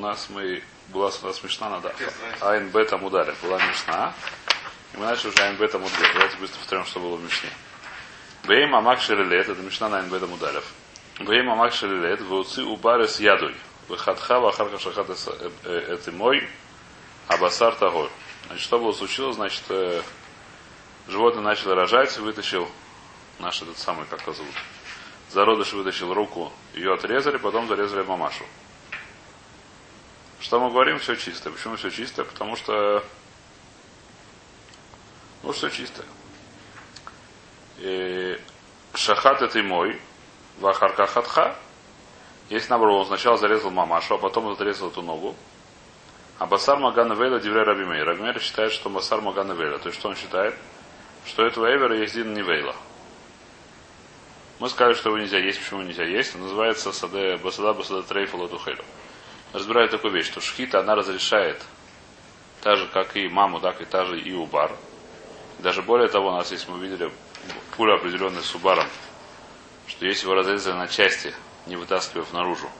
нас мы была у нас мешна надо Айн Бета Мударя. Была мешна. И мы начали уже Айн Бета Мударя. Давайте быстро повторим, что было в мешне. Бейм Амак Шерелет, это мешна на Айн Бета Мударев. Бейм Амак Шерелет, Вуци Убары с ядой. Выхатха, Вахарка Шахат это мой, Абасар Тагор. Значит, что было случилось? Значит, животное начало рожать, вытащил наш этот самый, как его зовут, зародыш вытащил руку, ее отрезали, потом зарезали мамашу. Что мы говорим? Все чисто. Почему все чисто? Потому что ну, все чисто. И шахат это мой, вахарка хатха. Если наоборот, он сначала зарезал мамашу, а потом зарезал эту ногу. А Басар Магана Вейла Дивре Рабимей. Рабимей считает, что Басар Магана. То есть что он считает? Что этого Эвера есть Дин не Вейла. Мы сказали, что его нельзя есть. Почему нельзя есть? Он называется Саде Басада Басада Трейфала Духелю. Разбирают такую вещь, что шхита она разрешает так же, как и маму, так и та же и убар. Даже более того, у нас, если мы видели пулю определенную с убаром, что если его разрезали на части, не вытаскивав наружу,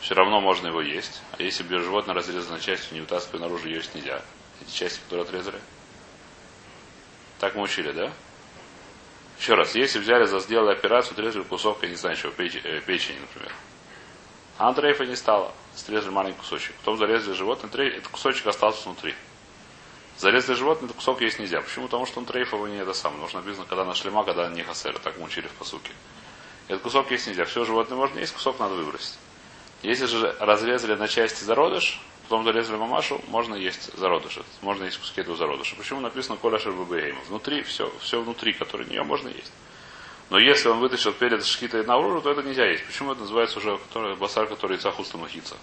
все равно можно его есть. А если бы животное разрезано на части, не вытаскивая наружу, есть нельзя. Эти части, которые отрезали. Так мы учили, да? Еще раз, если взяли, за сделали операцию, отрезали кусок, я не знаю чего, печени, э, печени например. А Андрейфа не стало. Срезали маленький кусочек. Потом зарезали животное, этот кусочек остался внутри. Зарезали животное, этот кусок есть нельзя. Почему? Потому что он трейфовый не это самое. Нужно написано, когда на шлема, когда не хасера. Так мы учили в посуке. Этот кусок есть нельзя. Все животное можно есть, кусок надо выбросить. Если же разрезали на части зародыш, потом зарезали мамашу, можно есть зародыш. Можно есть куски этого зародыша. Почему написано коля шербабеема? Внутри все, все внутри, которое нее можно есть. Но если он вытащил перед шкитой наружу, то это нельзя есть. Почему это называется уже который, басар, который цахуста махица?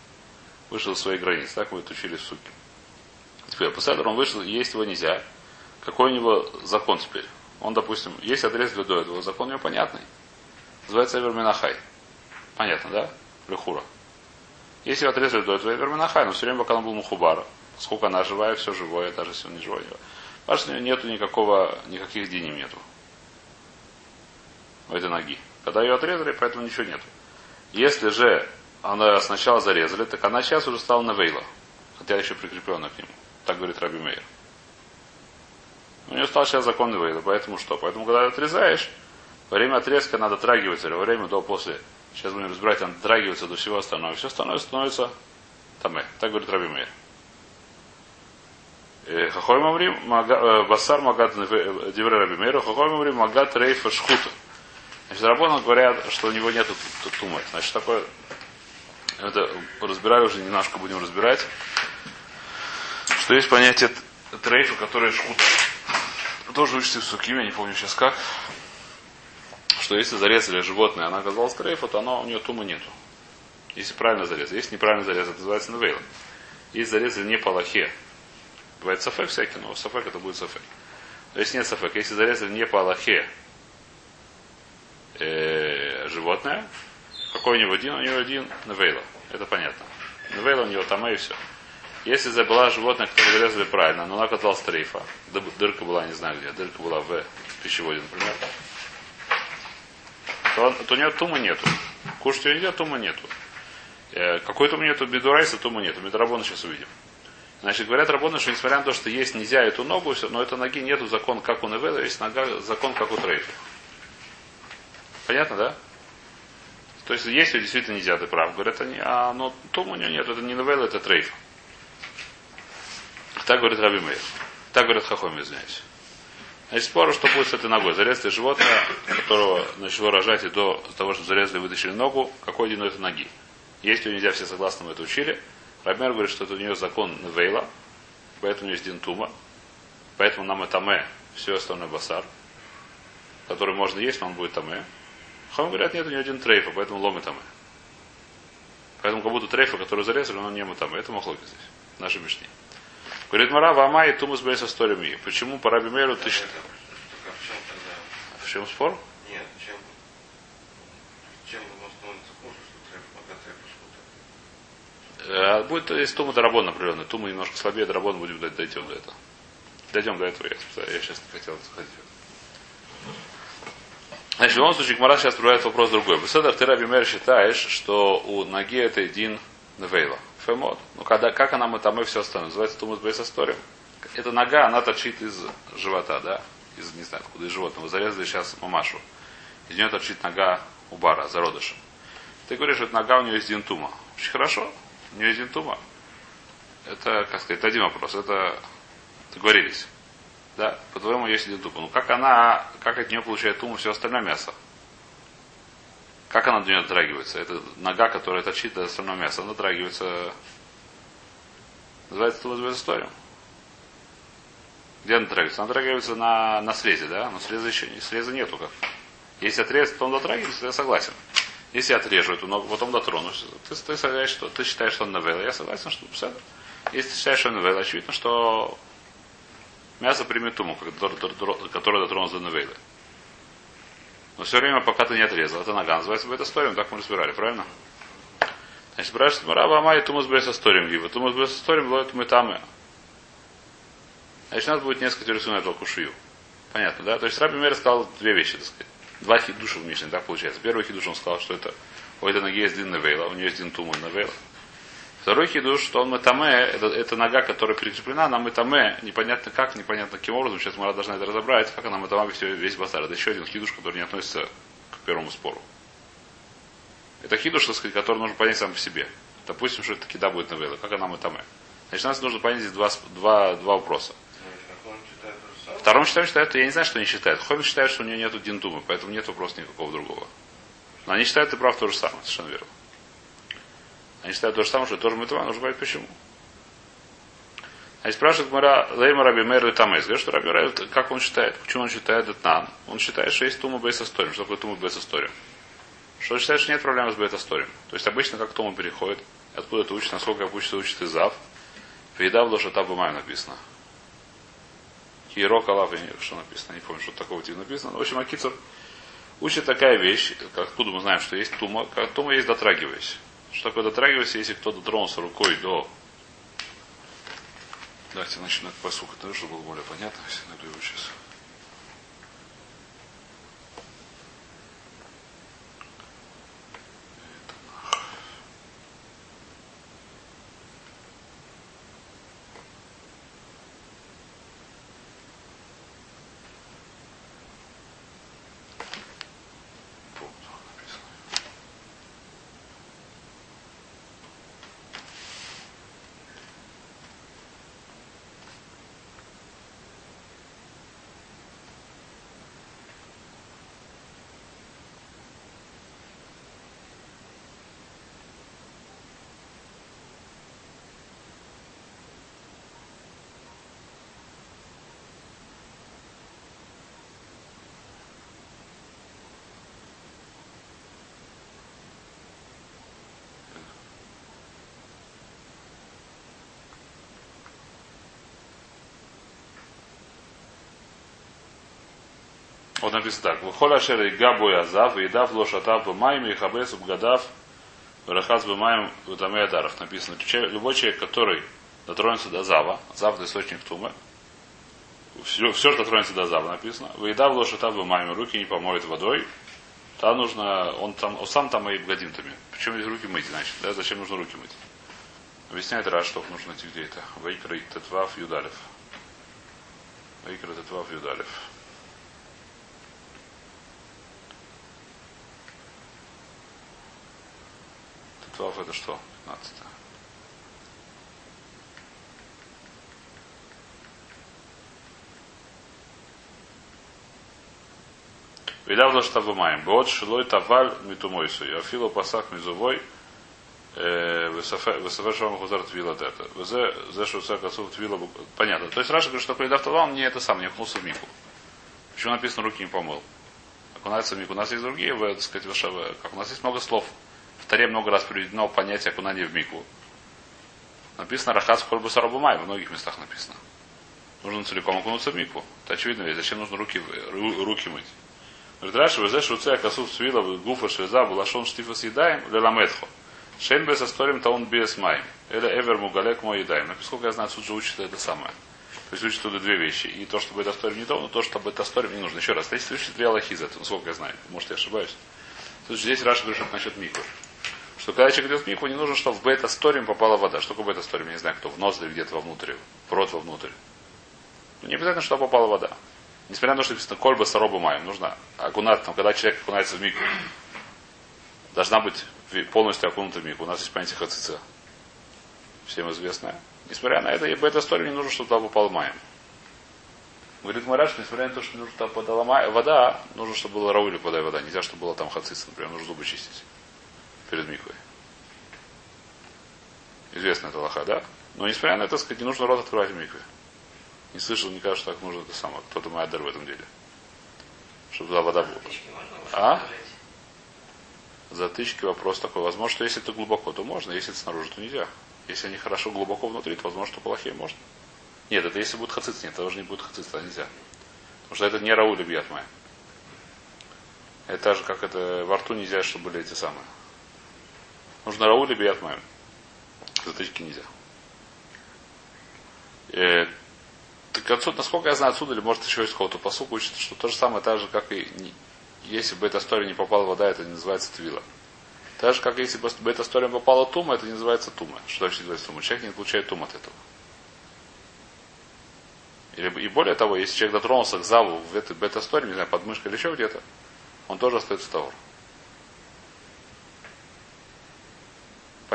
Вышел из своей границы. Так мы это учили в суке. Теперь пасадор, он вышел, есть его нельзя. Какой у него закон теперь? Он, допустим, есть отрезали до этого, закон у него понятный. Называется Эверминахай. Понятно, да? Лехура. Если отрезали до этого Эверминахай, но все время, пока он был Мухубара, сколько она живая, все живое, даже если он не живой. Что нету никакого, никаких денег нету. У этой ноги. Когда ее отрезали, поэтому ничего нету. Если же она сначала зарезали, так она сейчас уже стала навейла. Хотя еще прикрепленная к нему. Так говорит Раби Мейер. У нее стал сейчас закон навейла. Поэтому что? Поэтому, когда отрезаешь, во время отрезка надо трагиваться, или во время до, после Сейчас будем разбирать, он дотрагивается до всего остального. Все остальное становится таме. Так говорит Раби Мейр. Э, Хахой Мамрим, э, Басар Магат Дивре Раби Мейру, Хахой Мамрим, Магат Рейфа Шхута. Значит, Рабонам говорят, что у него нет тумы. Значит, такое, это разбирали уже немножко, будем разбирать, что есть понятие трейфа, которое шхут. Тоже учится в Сукиме, не помню сейчас как что если зарезали животное, она оказалась трейфа, то она, у нее тума нету. Если правильно зарезали. Если неправильно зарезали, это называется навейлом. Если зарезали не по лохе, бывает сафек всякий, но сафек это будет сафек. Но если нет сафек, если зарезали не по лохе э, животное, какой у него один, у него один навейла. Это понятно. Навейла у него там и все. Если забыла животное, которое зарезали правильно, но она оказалась трейфа, дырка была не знаю где, дырка была в пищеводе, например, то, то у нее тума нету. Кушать ее нельзя, тума нету. Э, какой тума нету бедурайса, тума нету. Медрабона сейчас увидим. Значит, говорят рабоны, что несмотря на то, что есть нельзя эту ногу, но этой ноги нету закон, как у Неведа, есть нога, закон, как у Трейфа. Понятно, да? То есть, если действительно нельзя, ты прав. Говорят они, а но тума у нее нет, это не Неведа, это Трейф. Так говорит Раби Мейр. Так говорит Хахом, извиняюсь. Значит, спору, что будет с этой ногой. Зарезали животное, которого начало рожать и до того, что зарезали, вытащили ногу, какой у этой ноги. Если нельзя, все согласно мы это учили. Рамер говорит, что это у нее закон Вейла, поэтому есть Динтума, поэтому нам это мэ, все остальное басар, который можно есть, но он будет таме. Хам говорят, нет, у нее один трейфа, поэтому ломы таме. Поэтому как будто трейфа, который зарезали, он не таме. Это махлоки здесь, наши мишни. Говорит Мара, Вама и Тумус Бейса Сторими. Почему по Раби Мейру ты считаешь? В чем спор? Нет, чем, чем становится хуже, что треф, э, Будет, если Тума Дарабон определенный. Тума немножко слабее, Дарабон будем дойдем до этого. Дойдем до этого, я, я сейчас не хотел заходить. Значит, в любом случае, Гмара сейчас проверяет вопрос другой. Беседер, ты, Раби Мер, считаешь, что у ноги это един невейла. Фемот. Ну, когда, как она мы там и все остальное? Называется тумус бейс история. Эта нога, она торчит из живота, да? Из, не знаю, откуда, из животного. Зарезали сейчас мамашу. Из нее торчит нога у бара, зародыша. Ты говоришь, что нога у нее из динтума. Очень хорошо. У нее из динтума. Это, как сказать, это один вопрос. Это договорились. Да, по-твоему, есть один тупо. Ну как она, как от нее получает туму все остальное мясо? Как она до нее дотрагивается? Это нога, которая торчит до остального мяса, она дотрагивается. Называется с историей. Где она дотрагивается? Она дотрагивается на, на срезе, да? Но среза еще среза нету как. Если отрезать, то он дотрагивается, то я согласен. Если я отрежу эту ногу, потом дотронусь, ты, ты, ты, что, ты считаешь, что он новелла. Я согласен, что все. Если ты считаешь, что он новелла, очевидно, что Мясо примет туму, которое дотронулось до Невейлы. Но все время, пока ты не отрезал, это нога называется бета сторием, так мы разбирали, правильно? Значит, спрашивает, Мараба Амай Тумус Беса Сторим Гиба. Тумус Беса Сторим ловит мы там. Значит, у нас будет несколько теорий на эту кушию. Понятно, да? То есть Раби Мер сказал две вещи, так сказать. Два хидуша в Мишне, так получается. Первый хидуш он сказал, что это у этой ноги есть длинный вейла, у нее есть длинный туму вейла. Второй хидуш, что он метаме, это, это нога, которая прикреплена на метаме, непонятно как, непонятно каким образом, сейчас мы должны это разобрать, как она метама все, весь базар. Это еще один хидуш, который не относится к первому спору. Это хидуш, так сказать, который нужно понять сам по себе. Допустим, что это кида будет навела, как она метаме. Значит, нас нужно понять здесь два, два, два вопроса. Втором считают, считают, я не знаю, что они считают. Хомин считает, что у нее нет динтумы, поэтому нет вопроса никакого другого. Но они считают, ты прав, то же самое, совершенно верно. Они считают то же самое, что тоже мытва, нужно говорить почему. А спрашивает Мара Лейма Раби и Тамес. Говорит, что Раби Мэр, как он считает? Почему он считает Этнан? Он считает, что есть Тума Бейс Асторим. Что такое Тума Бейс Асторим? Что он считает, что нет проблем с Бейс Асторим. То есть обычно как Тума переходит, откуда это учится, насколько учится, учит из Зав. Вейда в лошата бумай написано. Хиро Калав, что написано, не помню, что такого типа написано. Но, в общем, Акицур учит такая вещь, как откуда мы знаем, что есть тума, как тума есть дотрагиваясь. Что такое дотрагивайся, если кто дотронулся рукой до... Давайте начнем от посуха, чтобы было более понятно, если его сейчас. Вот написано так. Выхоля шера и габу язав, и дав лошатав бамайм, и хабес гадав, рахаз бамайм, ватаме адаров. Написано, любой человек, который дотронется до зава, зав это источник тумы, все, все, что дотронется до зава, написано, выедав лошатав бамайм, руки не помоет водой, там нужно, он там, он сам там и гадимтами. Причем здесь руки мыть, значит, да, зачем нужно руки мыть? Объясняет раз, что нужно найти где это. Вайкра Тетвав Юдалев. Вайкра Тетвав Юдалев. Тов это что? 15. Видав за что маем. Бот шилой таваль митумойсу. Афилу пасах мизувой. Высофер шам хузар твила дета. Взе зе шуца косув твила. Понятно. То есть Раша говорит, что когда тавал, мне это сам не окунулся в мику. Почему написано руки не помыл? Окунается в мику. У нас есть другие, так сказать, как у нас есть много слов. Таре много раз приведено понятие окунания в мику. Написано Рахат в Кольбу Сарабумай, в многих местах написано. Нужно целиком окунуться в мику. Это очевидно, ведь зачем нужно руки, руки мыть? Говорит, Раши, знаете, шуце косув свила, гуфа швеза, булашон штифа съедаем, леламетхо. Шейн без асторим таун без маем. Или эвер мугалек мой едаем. Написано, сколько я знаю, суд же учит это самое. есть учат туда две вещи. И то, что бета-сторим не то, но то, что бета-сторим не нужно. Еще раз, здесь учат две аллахи из этого, насколько я знаю. Может, я ошибаюсь. Слушай, здесь Раша что насчет миквы. Что когда человек идет в микву, не нужно, чтобы в бета-сторим попала вода. Что такое бета-сторим? Я не знаю, кто. В нос где-то вовнутрь. В рот вовнутрь. Ну, не обязательно, чтобы попала вода. Несмотря на то, что написано кольба сароба маем, нужно окунаться, когда человек окунается в микву, должна быть полностью окунута в микву. У нас есть понятие хацица. Всем известное. Несмотря на это, бета историю не нужно, чтобы туда попал маем. Говорит Мараш, несмотря на то, что нужно туда подала вода, нужно, чтобы было раулю подай вода. Нельзя, чтобы было там хацица, например, нужно зубы чистить перед миквой. Известная это лоха, да? Но несмотря на это, сказать, не нужно рот открывать в микве. Не слышал никогда, что так нужно это самое. Кто-то майдер в этом деле. Чтобы туда вода была. А? Затычки вопрос такой. Возможно, что если это глубоко, то можно, если это снаружи, то нельзя. Если они хорошо глубоко внутри, то возможно, что плохие можно. Нет, это если будет хациц, нет, это уже не будет хациц, тогда нельзя. Потому что это не раули бьет моя. Это же как это во рту нельзя, чтобы были эти самые. Нужно раули бьет моя. Затычки нельзя. Э, так отсюда, насколько я знаю отсюда, или может еще из какого-то посука учится, что то же самое, так же, как и если бы эта история не попала вода, это не называется твила. Так же, как если бы эта история попала тума, это не называется тума. Что значит называется тума? Человек не получает тум от этого. Или, и более того, если человек дотронулся к заву в этой бета-сторе, не знаю, под мышкой или еще где-то, он тоже остается товар.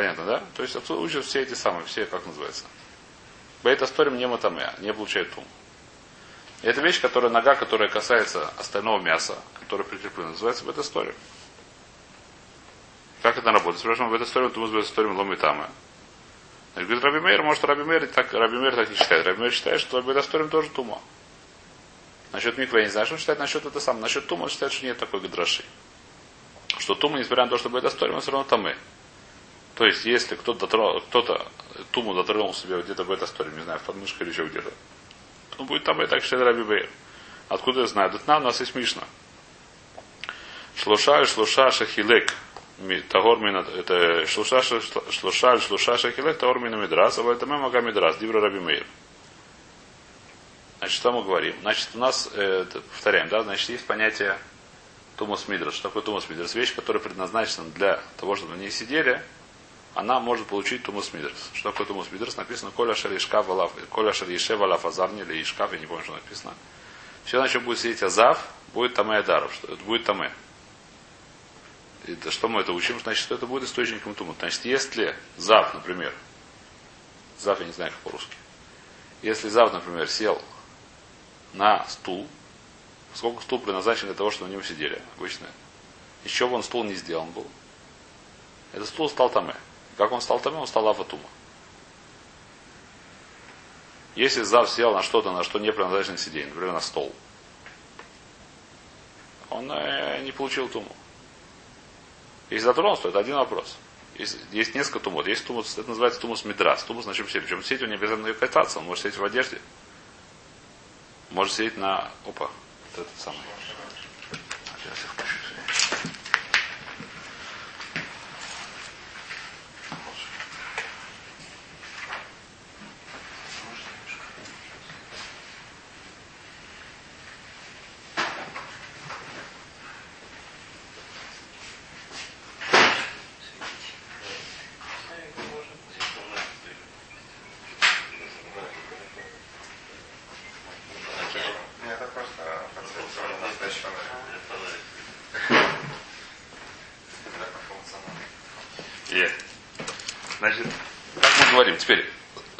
Понятно, да? То есть учат все эти самые, все, как называется. Бейта-сторим не матаме, не получает тум. И это вещь, которая нога, которая касается остального мяса, которое прикреплено, называется бета-сторим. Как это работает? Спрашиваем, бета-сторим, тумус бета-сторим ломитама. Говорит, Раби Мейр, может, Раби Мейр так, Раби Мейр так не считает. Раби Мейр считает, что бета-сторим тоже тума. Насчет миква я не знаю, что он считает, насчет это сам. Насчет тума он считает, что нет такой гадраши. Что тума, несмотря на то, что бета-сторим, он все равно тамы. То есть, если кто-то кто туму дотронул себе где-то в этой истории, не знаю, в подмышке или еще где-то, то будет там и так считает Раби Бейр. Откуда я знаю? Тут нам у нас есть Мишна. Шлуша и шлуша шахилек. Тагор это шлуша шлуша шлуша шахилек тагор мина мидрас, а это мага мидрас, дивра Раби Мейр. Значит, что мы говорим? Значит, у нас, э, повторяем, да, значит, есть понятие тумус мидрас. Что такое тумус мидрас? Вещь, которая предназначена для того, чтобы на ней сидели, она может получить тумус мидрес. Что такое тумус мидрес? Написано коля шар ишкав валав, коля шар ешев валав азарни или ишкав, я не помню, что написано. Все, на чем будет сидеть азав, будет тамэ адаров, будет тамэ. Это, что мы это учим? Значит, что это будет источником туму. Значит, если зав, например, зав, я не знаю, как по-русски, если зав, например, сел на стул, сколько стул предназначен для того, чтобы на нем сидели обычно, еще бы он стул не сделан был, этот стул стал тамэ. Как он стал там, он стал аватума. Если зав сел на что-то, на что не предназначено сиденье, например, на стол, он э, не получил туму. Если затронулся, то это один вопрос. Есть, есть несколько тумот. Есть тумус, это называется тумус медрас. Тумус на чем сидеть? Причем сидеть он не обязательно кататься, он может сидеть в одежде. Может сидеть на... Опа, вот этот самый. Сейчас я включу. э,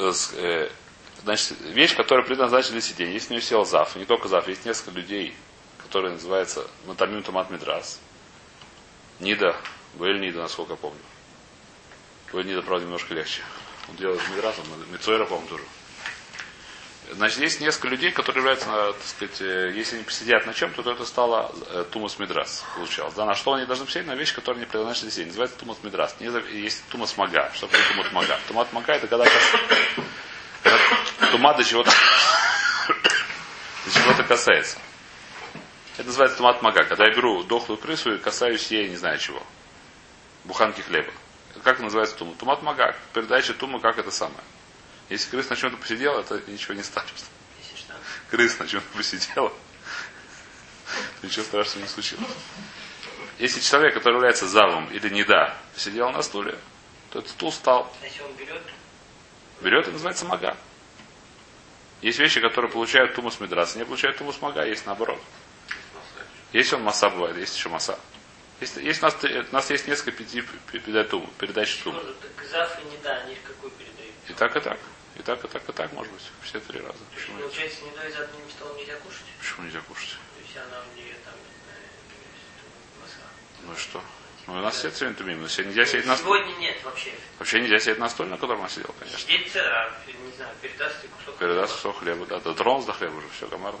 значит, вещь, которая предназначена для сидения. Если у нее сел зав, не только зав, есть несколько людей, которые называются Матамим Тумат Мидрас. Нида, Буэль Нида, насколько я помню. Буэль Нида, правда, немножко легче. Он делает Мидрасом, Мицойра, по-моему, тоже. Значит, есть несколько людей, которые являются, так сказать, э, если они посидят на чем-то, то это стало э, Тумас Мидрас, получалось. Да, на что они должны посидеть? На вещь, которая не предназначена для сидения. Называется Тумас Мидрас. Не, есть Тумас Мага. Что такое Тумат Мага? Тумат Мага это когда, когда тума до чего-то до чего-то касается. Это называется тумат мага. Когда я беру дохлую крысу и касаюсь ей, не знаю чего. Буханки хлеба. Как называется тума? Тумат мага. Передача тумы, как это самое. Если крыс на чем-то посидел, это ничего не станет. крыс на чем-то посидела, ничего страшного не случилось. Если человек, который является залом или не да, сидел на стуле, то этот стул стал. Если он берет, Берет и называется мага. Есть вещи, которые получают тумус мидрас, не получают тумус мага, есть наоборот. Есть он масса бывает, есть еще масса. Есть, есть у, нас, у нас есть несколько пяти передач тума, передач тума. ну, так зав и не да, они какую передают. И так, и так. И так, и так, и так, может быть. Все три раза. Почему, нет? Получается, не до из одним столом нельзя кушать. Почему нельзя кушать? То есть она у нее там, масса. Ну и что? Ну, у нас все цвет тумим. Но сегодня нельзя сидеть на стуле. Сегодня нет вообще. Вообще нельзя сидеть на стуле, на котором он сидел, конечно. Сидеть, а, не знаю, передаст ты кусок Передаст кусок хлеба, да. Да тронулся до хлеба уже, все, гомарно.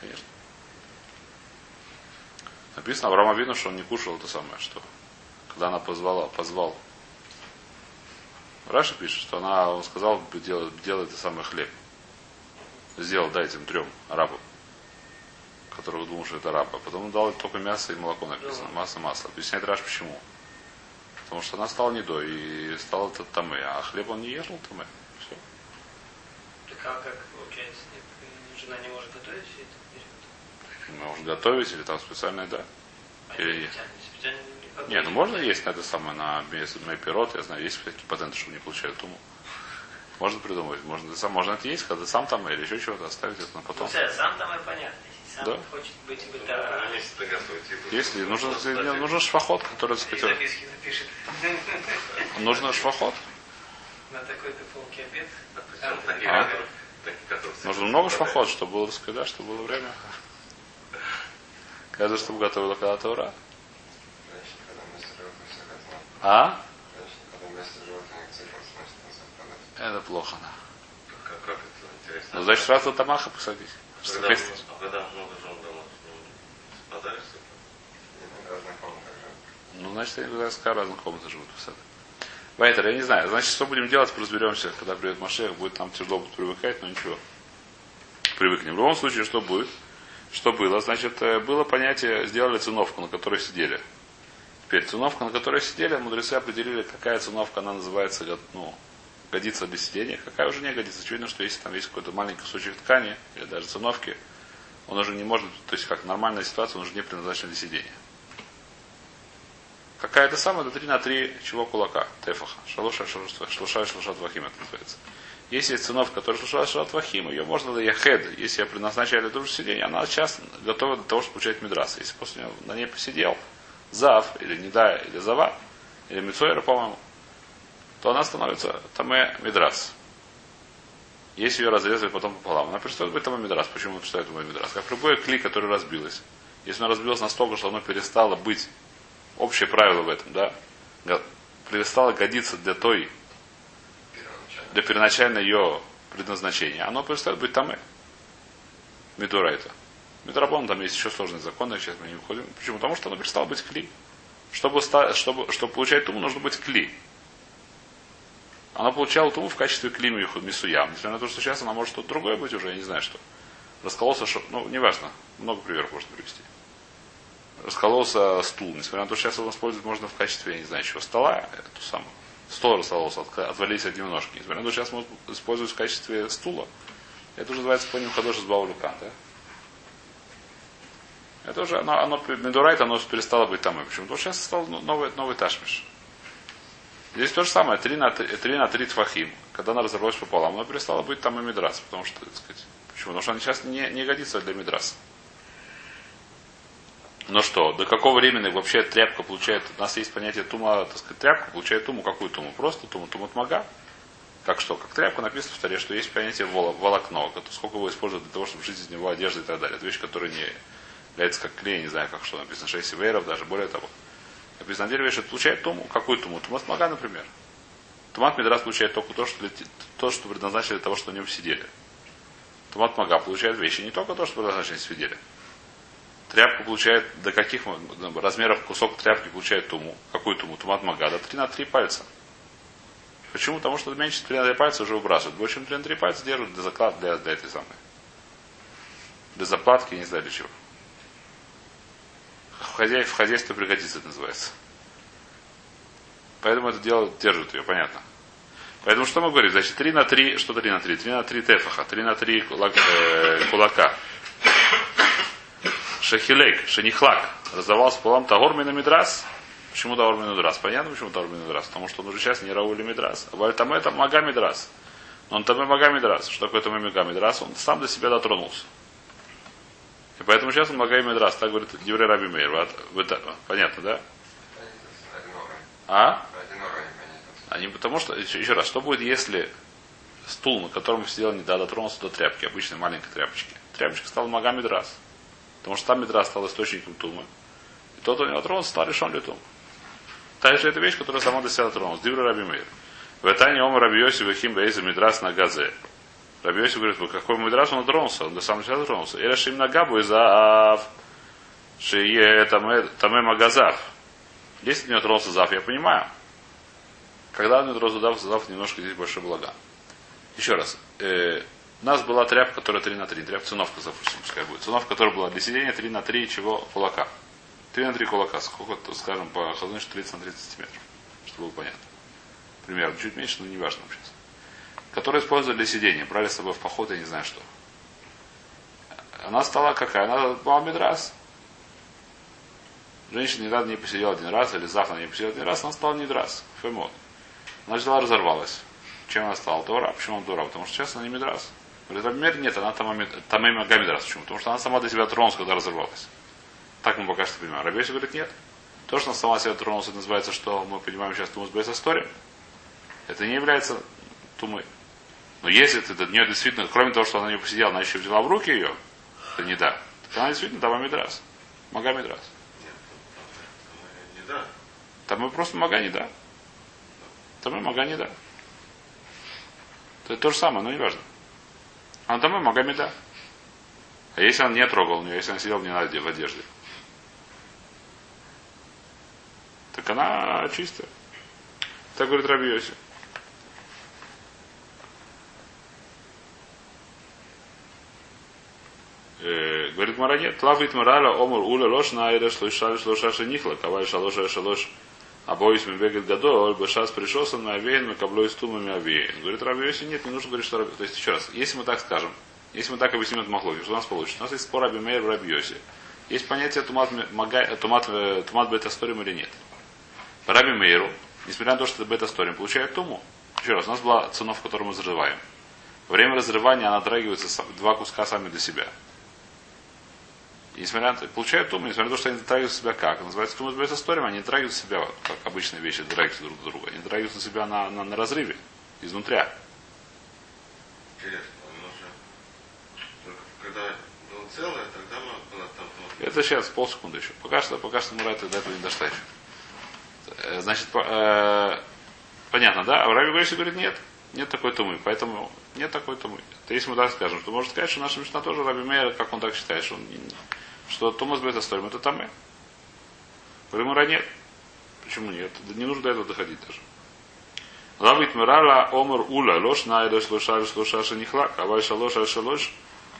Конечно. Написано Авраам видно, что он не кушал это самое, что когда она позвала, позвал. Раша пишет, что она, он сказал, делай, делай это самый хлеб. Сделал, дай этим трем арабам, которые думал, что это арабы. А потом он дал только мясо и молоко написано. Масло, масло. Объясняет Раш почему. Потому что она стала недой и стала это тамы, а хлеб он не ел тамы. Все. Так а как получается, нет, жена не может готовить все это? Может готовить или там специальное, да. А Или- это специально, специально не ну можно есть на это самое, на пирот, я знаю, есть такие патенты, что не получают туму. Можно придумать, можно, сам, можно это есть, когда сам там или еще чего-то оставить это на Ну, потом. все, сам там и понятно. Если сам Да. хочет быть Да, бытовым, месяц готовить. и Если нужен, не, нужен швахот, который, напишет. нужно швахот. На такой-то полке обед. Да, А? все Нужно много швахот, чтобы было, да, чтобы было время. Каждый, чтобы готовила когда-то ура. Раньше, когда вместо животных все готово. А? Раньше, когда вместо животных цикл сносит на совпадать. Это плохо, да. Ну, значит, сразу тамаха посадить. Что когда, а когда много жен дома, знакомых живет. Ну, значит, они в разных комнатах живут посады. Вайтер, я не знаю. Значит, что будем делать, разберемся, когда придет Машех, будет нам тяжело будет привыкать, но ничего. Привыкнем. В любом случае, что будет? Что было? Значит, э, было понятие, сделали циновку, на которой сидели. Теперь циновка, на которой сидели, мудрецы определили, какая циновка, она называется, ну, годится для сидения, какая уже не годится. Очевидно, что если там есть какой-то маленький кусочек ткани, или даже циновки, он уже не может, то есть как нормальная ситуация, он уже не предназначен для сидения. Какая-то самая, это 3 на 3 чего кулака, тефаха. Шалуша, шалуша, шалуша, твахим это называется. Если есть циновка, которая шалуша, шалуша, твахим, ее можно для яхед, если я предназначаю для того же сидения, она сейчас готова для того, чтобы получать мидрас. Если после него на ней посидел, зав, или недая, или зава, или мицойра, по-моему, то она становится таме мидрас. Если ее разрезали потом пополам, она перестает быть таме мидрас. Почему она перестает быть мидрас? Как любой кли, который разбилось. Если она разбилась настолько, что оно перестало быть общее правило в этом, да, перестало годиться для той, для первоначального ее предназначения, оно перестает быть тамэ. Мидурайта. Мидрабон там есть еще сложные законы, сейчас мы не уходим. Почему? Потому что оно перестало быть кли. Чтобы, чтобы, чтобы получать туму, нужно быть кли. Она получала туму в качестве кли мисуям. Несмотря на то, что сейчас она может что-то другое быть уже, я не знаю что. Раскололся, шо- ну, неважно. Много примеров можно привести. Раскололся стул. Несмотря на то, что сейчас его использовать можно в качестве, я не знаю, чего, стола, эту самую. Стол раскололся, отка- отвалились одни ножки. Несмотря на то, что сейчас можно использовать в качестве стула. Это уже называется по ним Баулюкан, да? Это уже, оно, оно Медурайт, оно перестало быть там. Почему? Потому что сейчас стал ну- новый, новый ташмиш. Здесь то же самое, 3 на 3, 3 на 3 твахим. Когда она разорвалась пополам, она перестала быть там и мидрас. Потому что, так сказать, почему? Потому что она сейчас не, не годится для мидраса. Но что, до какого времени вообще тряпка получает, у нас есть понятие тума, так сказать, тряпка получает туму, какую туму? Просто туму, туму мага. Как что? Как тряпка написано в таре, что есть понятие воло- волокно, сколько его используют для того, чтобы жить из него одежда и так далее. Это вещь, которая не является как клей, не знаю, как что написано, 6 северов, даже более того. Написано, на деле вещь, это получает туму. Какую туму? Тумат мага, например. Тумат Мидрас получает только то, что, то, что предназначили для того, что на нем сидели. Тумат мага получает вещи не только то, что предназначили сидели. Тряпка получает, до каких размеров кусок тряпки получает туму. Какую туму? Тумат мага, до 3 на 3 пальца. Почему? Потому что меньше 3 на 3 пальца уже выбрасывают. Больше, чем 3 на 3 пальца держат для заклад, для, для этой самой. Для заплатки, не знаю для чего. В, хозяй, в хозяйстве пригодится, это называется. Поэтому это дело держит ее, понятно. Поэтому что мы говорим? Значит, 3 на 3, что 3 на 3? 3 на 3 тефаха, 3 на 3 кулак, э, кулака. Шахилейк, шенихлак. Раздавался полам Тагор на Мидрас. Почему Тагор Мидрас? Понятно, почему Тагор Мидрас? Потому что он уже сейчас не Раули Мидрас. А Валь там это Мага Мидрас. Но он там Мага Мидрас. Что такое там и Мага Мидрас? Он сам до себя дотронулся. И поэтому сейчас он Мага Мидрас. Так говорит Девре Раби Мейр. Понятно, да? А? Они потому что, еще, еще раз, что будет, если стул, на котором сидел, не дотронулся до тряпки, обычной маленькой тряпочки. Тряпочка стала Мага Мидрас. Потому что там Мидрас стал источником тумы. И тот, у него тронулся, стал решен литум. Та же эта вещь, которая сама до себя дотронулась. Дивра Раби Мейр. В Этане Ома Раби Йоси Вахим Бейза Мидрас на Газе. Раби Йоси говорит, «Вы какой Мидрас он дотронулся? Он до самого себя дотронулся. И решим на Габу из Аав. Шие Таме Магазав. Если не дотронулся Зав, я понимаю. Когда он не дотронулся Зав, Зав немножко здесь больше блага. Еще раз. Э, у нас была тряпка, которая 3 на 3. Тряпка циновка, допустим, пускай будет. Циновка, которая была для сидения 3 на 3 чего? Кулака. 3 на 3 кулака. Сколько, скажем, по хазуне, 30 на 30 сантиметров. Чтобы было понятно. Примерно. Чуть меньше, но не важно сейчас. Которая использовали для сидения. Брали с собой в поход, я не знаю что. Она стала какая? Она была медрас. Женщина недавно не посидела один раз, или завтра не посидела один раз, она стала недрас. Фемот. Она взяла, разорвалась. Чем она стала? Тора. Почему она Тора? Потому что сейчас она не медрас. Говорит, например, нет, она там имя Гамидрас. Почему? Потому что она сама до себя тронулась, когда разорвалась. Так мы пока что понимаем. Рабеси говорит, нет. То, что она сама себя тронулась, это называется, что мы понимаем сейчас Тумус Бейс История. Это не является тумой. Но если это для нее действительно, кроме того, что она не посидела, она еще взяла в руки ее, это не да. Так она действительно там Мидрас. Мага Мидрас. Там, да. Там мы просто мага не да. Там мы мага не да. Это то же самое, но не важно. А там мы мага не да. А если он не трогал нее, если она сидела не на оде- в одежде, так она чистая. Так говорит Раби Йоси. Э, говорит Маранет, Тлавит Марала, Омур Уля Лош Найра, Шлышали Шлоша Шенихла, Кавай Шалоша Шалош, Обоис Мебегет Гадо, Бешас пришелся на Авейн, Мекабло из Тумами Авейн. Говорит Раби Йоси, нет, не нужно говорить, что Раби... То есть, еще раз, если мы так скажем, если мы так объясним это Махлоки, что у нас получится? У нас есть спор Раби Мейр в Раби Йоси. Есть понятие Тумат, Мага- Тумат, э, Тумат Бетасторим или нет. По Раби Мейру, несмотря на то, что это Бетасторим, получает Туму. Еще раз, у нас была ценов, которую мы разрываем. Время разрывания она дотрагивается сам- два куска сами для себя. Несмотря на получают туму, несмотря на то, что они дотрагиваются себя как? Называется туму с историем, они дотрагиваются себя, как обычные вещи, дотрагиваются друг до друга. Они дотрагиваются себя на, на, на разрыве, изнутря. Интересно, он уже только когда было целое, тогда мы было там Это сейчас полсекунды еще. Пока что, пока что мы до этого не дошли еще. Э, Значит, по- э, понятно, да? А Раби Грейси говорит, нет. Нет такой тумы. Поэтому нет такой тумы. То если мы так скажем, то можно сказать, что наша мечта тоже Раби Мейер, как он так считает, что, он, что Тумас Бет Асторим это тамы. Говорим, Ра нет. Почему нет? Да Не нужно до этого доходить даже. Лавит Мирала Омар Ула Лош Найда Шлоша Шлоша Шанихлак Авай Шалош Аль Шалош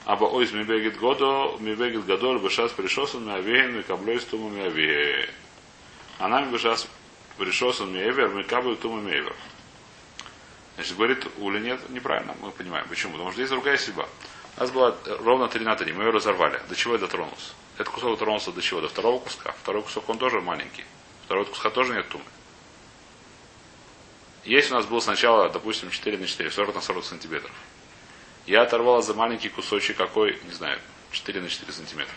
Аба Ойз Мибегит Годо Мибегит Гадоль Бешас Пришосан Миавейн Микаблой Стума Миавейн Она Бешас Пришосан Миавер Микаблой Тума Миавер Значит, говорит, Уля нет, неправильно, мы понимаем. Почему? Потому что есть другая судьба. У нас было ровно 3 на 3, мы ее разорвали. До чего я дотронулся? Этот кусок дотронулся до чего? До второго куска. Второй кусок, он тоже маленький. Второго куска тоже нет тумы. Если у нас было сначала, допустим, 4 на 4, 40 на 40 сантиметров. Я оторвала за маленький кусочек какой, не знаю, 4 на 4 сантиметра.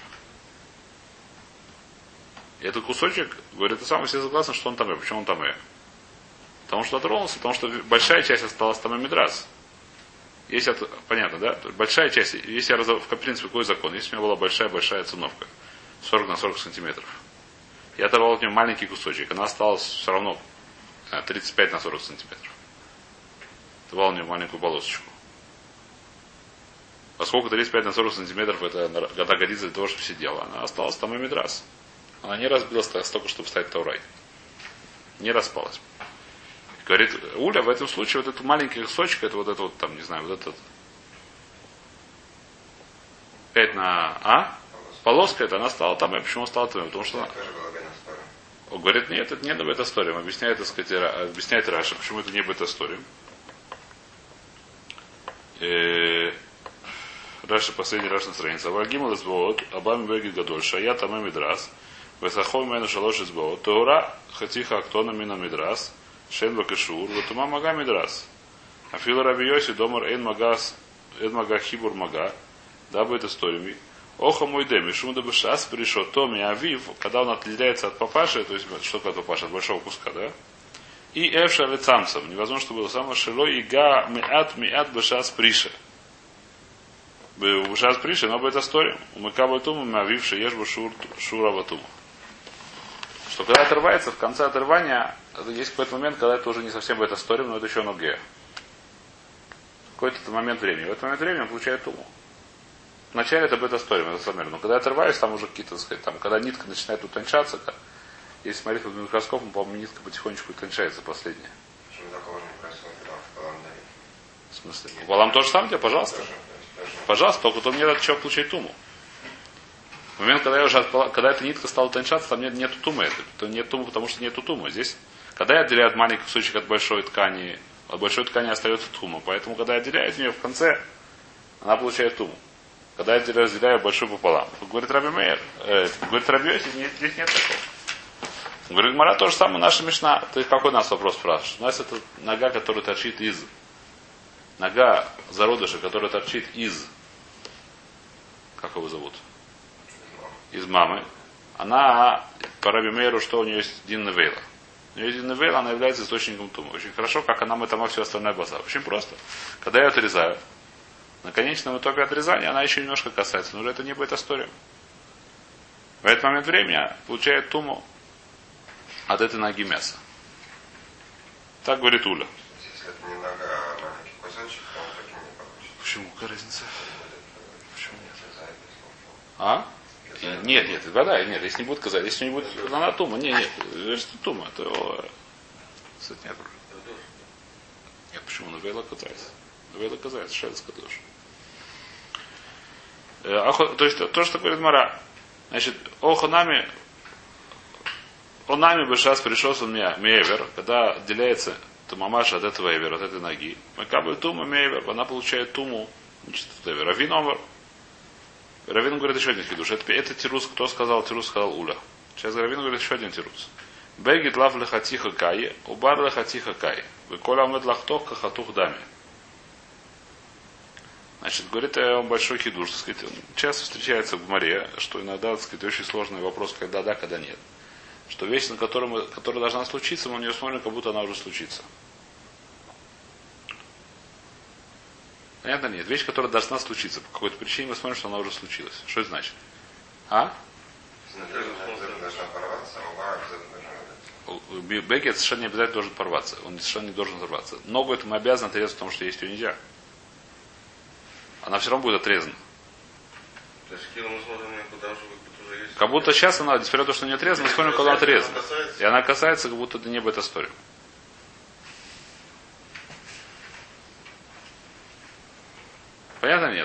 И этот кусочек, говорит, ты сам все согласны, что он там. Почему он там? Потому что отронулся, потому что большая часть осталась там Мидрас. Если это, понятно, да? Большая часть, если я разов, в принципе, какой закон? Если у меня была большая-большая циновка, 40 на 40 сантиметров, я оторвал от нее маленький кусочек, она осталась все равно э, 35 на 40 сантиметров. Оторвал у нее маленькую полосочку. Поскольку 35 на 40 сантиметров это года годится для того, чтобы сидела, она осталась там и Мидрас. Она не разбилась столько, чтобы стать Таурай. Не распалась. Говорит, Уля, в этом случае вот этот маленький кусочек, это вот это вот там, не знаю, вот этот 5 на А, полоска это, она стала там. И почему стала там? Потому что она, он говорит, нет, это не бета история. Объясняет, так сказать, объясняет Раша, почему это не бета история. Э, Дальше последний раз на странице. Вагим лазбоот, абам бегит гадоль, шая там мидрас, весахом мену шалош избоот, теора хатиха актона мина мидрас, шен бакешур, ватума мага мидрас. Афила раби Йоси домар эйн магас, эйн мага хибур мага, дабы это сторими. Оха мой деми, шум да бешас пришел Томи Авив, когда он отделяется от папаши, то есть что такое папаша, от большого куска, да? И Эвша лицамцем. Невозможно, чтобы было самое шило и га миат миат бешас приша. Бешас приша, но это история. Умыка батума мавивши ешь бы шур, шура батума. Что когда отрывается, в конце отрывания, есть какой-то момент, когда это уже не совсем бета история, но это еще ноге. Какой-то момент времени. В этот момент времени он получает туму. Вначале это бета история, это самер. Но когда я отрываюсь, там уже какие-то, так сказать, там, когда нитка начинает утончаться, если смотреть под микроскопом, по-моему, нитка потихонечку утончается последняя. Почему такого не происходит, когда в? В смысле? Валам тоже сам тебе, пожалуйста. Тоже, то есть даже Пожалуйста, только то мне надо что получать туму. В момент, когда я уже отпала- когда эта нитка стала тончаться, там нет, нету тумы. Это, то нет тумы, потому что нету тумы. Здесь, когда я отделяю от кусочек от большой ткани, от большой ткани остается тума. Поэтому, когда я отделяю из нее в конце, она получает туму. Когда я разделяю большой пополам. Говорит Раби Мейер, э, говорит Раби Йоси, нет, здесь нет такого. Говорит, Мара то же самое, наша мешна. Ты какой нас вопрос спрашиваешь? У нас это нога, которая торчит из. Нога зародыша, которая торчит из. Как его зовут? Из мамы. Она, по Раби Мейеру, что у нее есть Дин Невейла. Дин Невейла, она является источником тумы. Очень хорошо, как она мы все остальное база. Очень просто. Когда я отрезаю, на конечном итоге отрезания она еще немножко касается, но уже это не будет история. В этот момент времени получает туму от этой ноги мяса. Так говорит Уля. Если это не нога, а маленький кусочек, то он таким не получится. Почему? Какая разница? Почему не отрезает, если он А? Нет, нет, вода, нет, если не будет казать, если не будет, она тума, нет, нет, это что тума, это, о, кстати, нет. Нет, почему, на вейла катается. На вейла. Э, ахо- То есть, то, что говорит Мара, значит, охонами, онами бы сейчас пришел он меня, мейвер, когда отделяется то мамаша от этого эвера, от этой ноги. Макабы туму мейвер, она получает туму, значит, от эвера. Равин омер, Равин говорит еще один хидуш. Это, это тирус, кто сказал, тирус сказал Уля. Сейчас Равин говорит еще один тирус. Бегит лав лехатиха кае, убар лехатиха кае. Вы коля мед лахтох кахатух дами. Значит, говорит э, он большой хидуш, так сказать, часто встречается в море, что иногда, так сказать, очень сложный вопрос, когда да, когда нет. Что вещь, на котором, которая должна случиться, мы на нее смотрим, как будто она уже случится. Понятно? Нет. Вещь, которая должна случиться. По какой-то причине мы смотрим, что она уже случилась. Что это значит? А? Бекет совершенно не обязательно должен порваться. Он совершенно не должен взорваться. Ногу это мы обязаны отрезать, потому что есть ее нельзя. Она все равно будет отрезана. Как будто сейчас она, несмотря на то, что не отрезана, мы смотрим, когда она отрезана. И она касается, как будто это не эта история.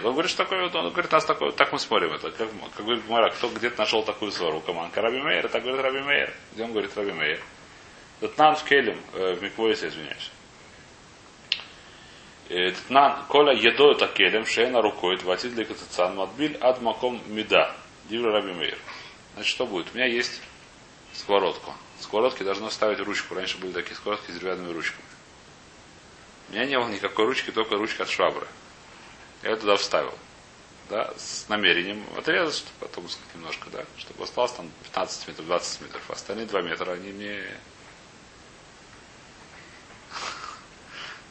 Понятно нет? Он говорит, что такое, он говорит, нас такое, так мы смотрим это. Как, как говорит Мара, кто где-то нашел такую свару команду. Раби Мейер, так говорит Раби Мейер. Где он говорит Раби Мейер? Тетнан в Келем, э, в Миквоисе, извиняюсь. Э, Тетнан, Коля едой это Келем, шейна рукой, дватит для кацицан, матбиль ад маком меда. Дивра Раби Мейер. Значит, что будет? У меня есть сковородка. Сковородки должны ставить ручку. Раньше были такие сковородки с деревянными ручками. У меня не было никакой ручки, только ручка от швабры. Я туда вставил. Да, с намерением отрезать, чтобы потом немножко, да, чтобы осталось там 15 метров, 20 метров. А Остальные 2 метра, они мне...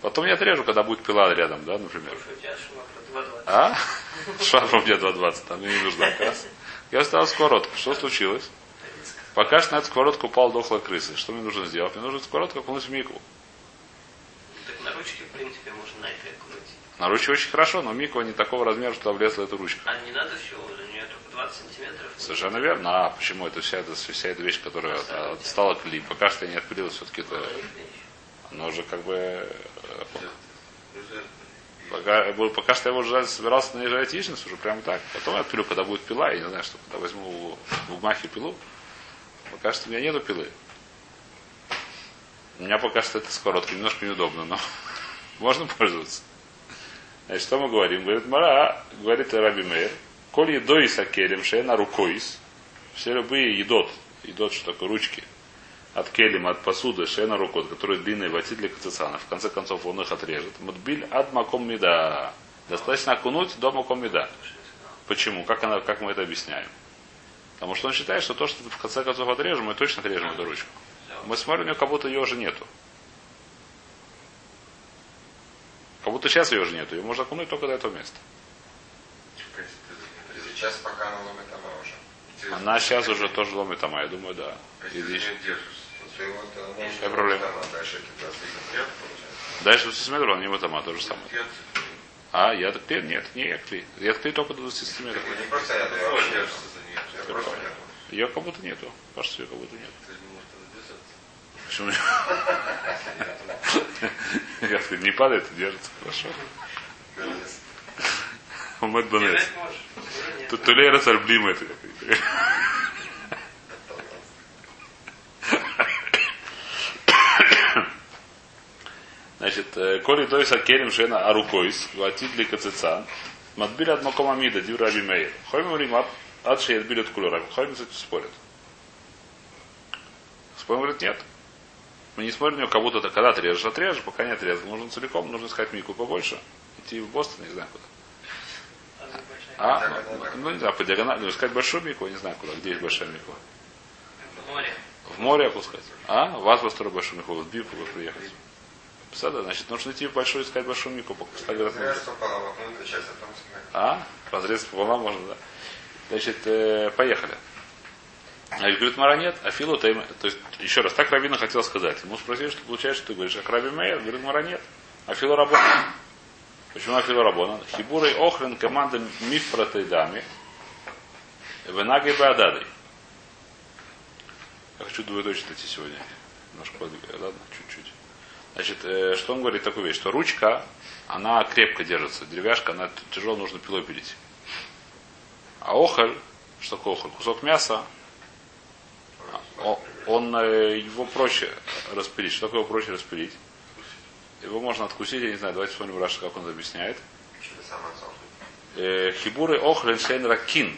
Потом я отрежу, когда будет пила рядом, да, например. Потому что у тебя шумахра 2,20. А? Швабра у меня 2,20, там мне не нужна как раз. Я вставил сковородку. Что случилось? Пока что на эту сковородку упала дохлая крыса. Что мне нужно сделать? Мне нужно сковородку окунуть в мику. Так на ручке, в принципе, можно на это окунуть. На ручке очень хорошо, но мику не такого размера, что влезла эта ручка. А не надо всего, у нее только 20 сантиметров. Совершенно верно. А почему это вся эта, вся эта вещь, которая а, стала клей? Пока что я не отпилила, все-таки это, оно уже как бы... э, Пока, пока что я его уже собирался наезжать яичницу, уже прямо так. Потом я отпилю, когда будет пила, я не знаю, что когда возьму в гмахе пилу. Пока что у меня нету пилы. У меня пока что это сковородка немножко неудобно, но можно пользоваться. Значит, что мы говорим? Говорит Мара, говорит Раби Мейр, коль едой сакелем шена рукойс, все любые едот, едот, что такое ручки, от келем, от посуды, шена рукот, которые длинные ватит для кацицана. В конце концов он их отрежет. Мудбиль ад маком меда. Достаточно окунуть до маком меда. Почему? Как, она, как мы это объясняем? Потому что он считает, что то, что в конце концов отрежем, мы точно отрежем эту ручку. Мы смотрим, у него как будто ее уже нету. Как будто сейчас ее уже нету. Ее можно окунуть только до этого места. Сейчас пока она ломит ама уже. Она сейчас уже тоже ломит ама, я думаю, да. Она Какая проблема? ама, Дальше это Я получается. Дальше 20 сантиметров, он не ама, то же самое. А, я кли? Нет, не я кли. Я кли только до 20 сантиметров. Ее как будто нету. Кажется, ее как будто нет. Ты не можешь туда держаться. Почему? Не падает, держится. Хорошо. Умет. Тут Тулейра Царблима это Значит, э, коли той сакерим шена арукойс, ватит ли кацицан, матбили от макома мида, див раби мейр. Хойм говорим, ад шеет билет кулера. Хойм, спорят. Спорим, говорит, нет. Мы не смотрим на него, как будто это когда отрежешь, отрежешь, пока не отрезал. Нужно целиком, нужно искать мику побольше. Идти в Бостон, не знаю куда. А? Ну, ну, не знаю, по диагонали. Ну, искать большую мику, я не знаю куда. Где есть большая мику? В море. В море опускать. А? Вас построить большую мику. В Бипу вы приехать. Сада, значит, нужно идти в большую, искать большую мику. в одну часть, а. А? Разрез пополам можно, да. Значит, э, поехали. А говорит, Мара нет, а Филу. То есть, еще раз, так Равина хотел сказать. Ему спросили, что получается, что ты говоришь, а Раби Мейер, говорит, Мара нет. А Филу Рабона. Почему Афилу Рабона? Хибурой Охрен команда Мифратайдами. Венаги Беададой. Я хочу двоеточие найти сегодня. Немножко подвигаю. Ладно, чуть-чуть. Значит, э, что он говорит такую вещь, что ручка, она крепко держится, деревяшка, она тяжело, нужно пилой пилить. А охоль, что такое охоль? Кусок мяса, он, э, его проще распилить. Что такое проще распилить? Его можно откусить, я не знаю, давайте посмотрим Раша, как он это объясняет. Э, Хибуры охлен шейн ракин.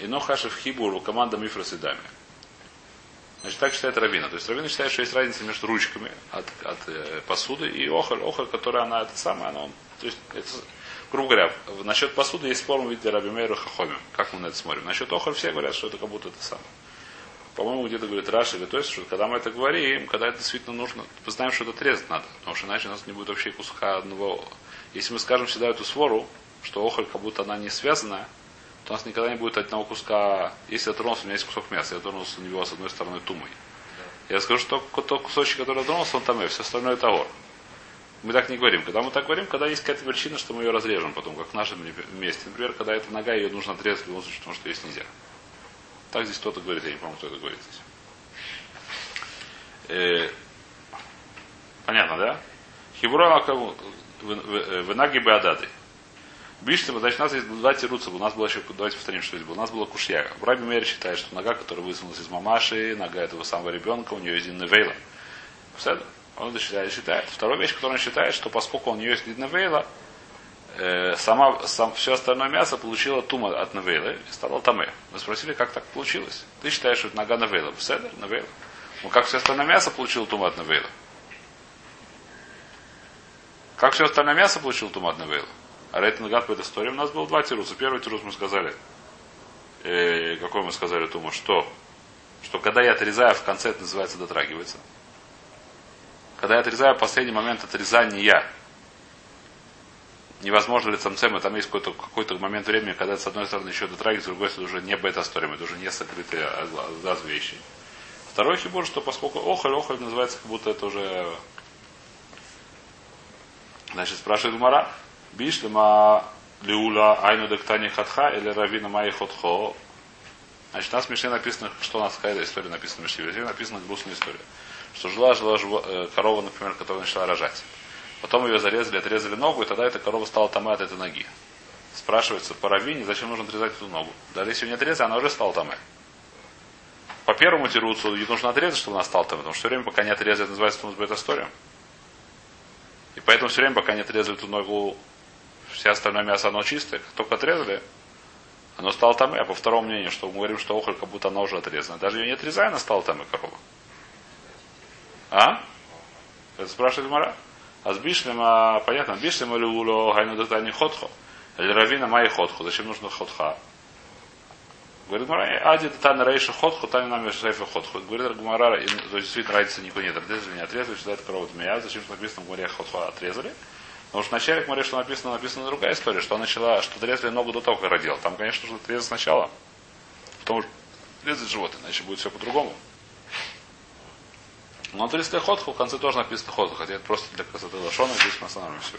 И но хашев хибуру команда мифрос и дами. Значит, так считает Равина. То есть Равина считает, что есть разница между ручками от, от э, посуды и охоль. Охоль, которая она это самое, она, он, то есть, это, грубо говоря, в- насчет посуды есть спор, мы видели Раби Мейру Хахоми. Как мы на это смотрим? Насчет охоль все говорят, что это как будто это самое. По-моему, где-то говорит Раши или то есть, что когда мы это говорим, когда это действительно нужно, мы знаем, что это отрезать надо, потому что иначе у нас не будет вообще куска одного. Если мы скажем всегда эту свору, что охоль как будто она не связанная, то у нас никогда не будет одного куска. Если я тронулся, у меня есть кусок мяса, я тронулся у него с одной стороны тумой. Я скажу, что тот кусочек, который тронулся, он там и все остальное ор. Мы так не говорим. Когда мы так говорим, когда есть какая-то причина, что мы ее разрежем потом, как в нашем месте. Например, когда эта нога, ее нужно отрезать в любом случае, потому что есть нельзя. Так здесь кто-то говорит, я не помню, кто это говорит здесь. Э, понятно, да? Хибура венаги беадады. Бишли, значит, у нас есть два тируца. У нас было еще, давайте повторим, что здесь было. У нас была кушья. Раби Мейер считает, что нога, которая высунулась из мамаши, нога этого самого ребенка, у нее есть динневейла. Все? Он это считает, считает. Вторая вещь, которую он считает, что поскольку у нее есть динневейла, э, сама, сам, все остальное мясо получило тума от навейлы и стало таме. Мы спросили, как так получилось. Ты считаешь, что это нога навейла. Бседер, навейла. Ну как все остальное мясо получило тума от навейла? Как все остальное мясо получило тума от навейла? А Рейт Нагат по этой истории у нас было два тируса. Первый тирус мы сказали, э, какой мы сказали Туму, что, что когда я отрезаю, в конце это называется дотрагивается. Когда я отрезаю последний момент отрезания, невозможно ли цамцем, там есть какой-то какой момент времени, когда с одной стороны еще дотрагивается, с другой стороны уже не бета-сторим, это уже не сокрытые глаз- глаз вещи. Второй хибур, что поскольку охоль, охоль называется, как будто это уже Значит, спрашивает Гмара, Бишлема Лиула Айну Дектани Хатха или Равина Майи Хотхо. Значит, у нас в Мишне написано, что у нас какая история написана в Мишне. В Мишне написана грустная история. Что жила, жила живо- э, корова, например, которая начала рожать. Потом ее зарезали, отрезали ногу, и тогда эта корова стала тамэ от этой ноги. Спрашивается, по раввине, зачем нужно отрезать эту ногу? Даже если ее не отрезать, она уже стала тамэ. По первому тируцу ее нужно отрезать, чтобы она стала тамэ, потому что все время, пока не отрезать, это называется тумус бета И поэтому все время, пока не отрезали эту ногу, Все остальное мясо, оно чистое. Только отрезали, оно стало там, а по второму мнению, что мы говорим, что охоль как будто оно уже отрезано. Даже ее не отрезая, она стала там и корова. А? Это спрашивает Мара. А с бишлема, понятно, бишлема люло гайну датани ходхо. Или равина май ходху. Зачем нужно ходха? Говорит Гмара, ади тан рейша ходху, тани нам шейфа ходху. Говорит Гмара, то есть действительно разница никакой нет. Отрезали, не отрезали, что это корова змея. Зачем написано в Гмаре ходху отрезали? Потому что вначале Гмаре, что написано, написана другая история, что она начала, что отрезали ногу до того, как родила. Там, конечно, нужно отрезать сначала. Потому что резать живот, иначе будет все по-другому. Но отрезали ходху, в конце тоже написано ходху, хотя это просто для красоты лошона, здесь мы остановимся.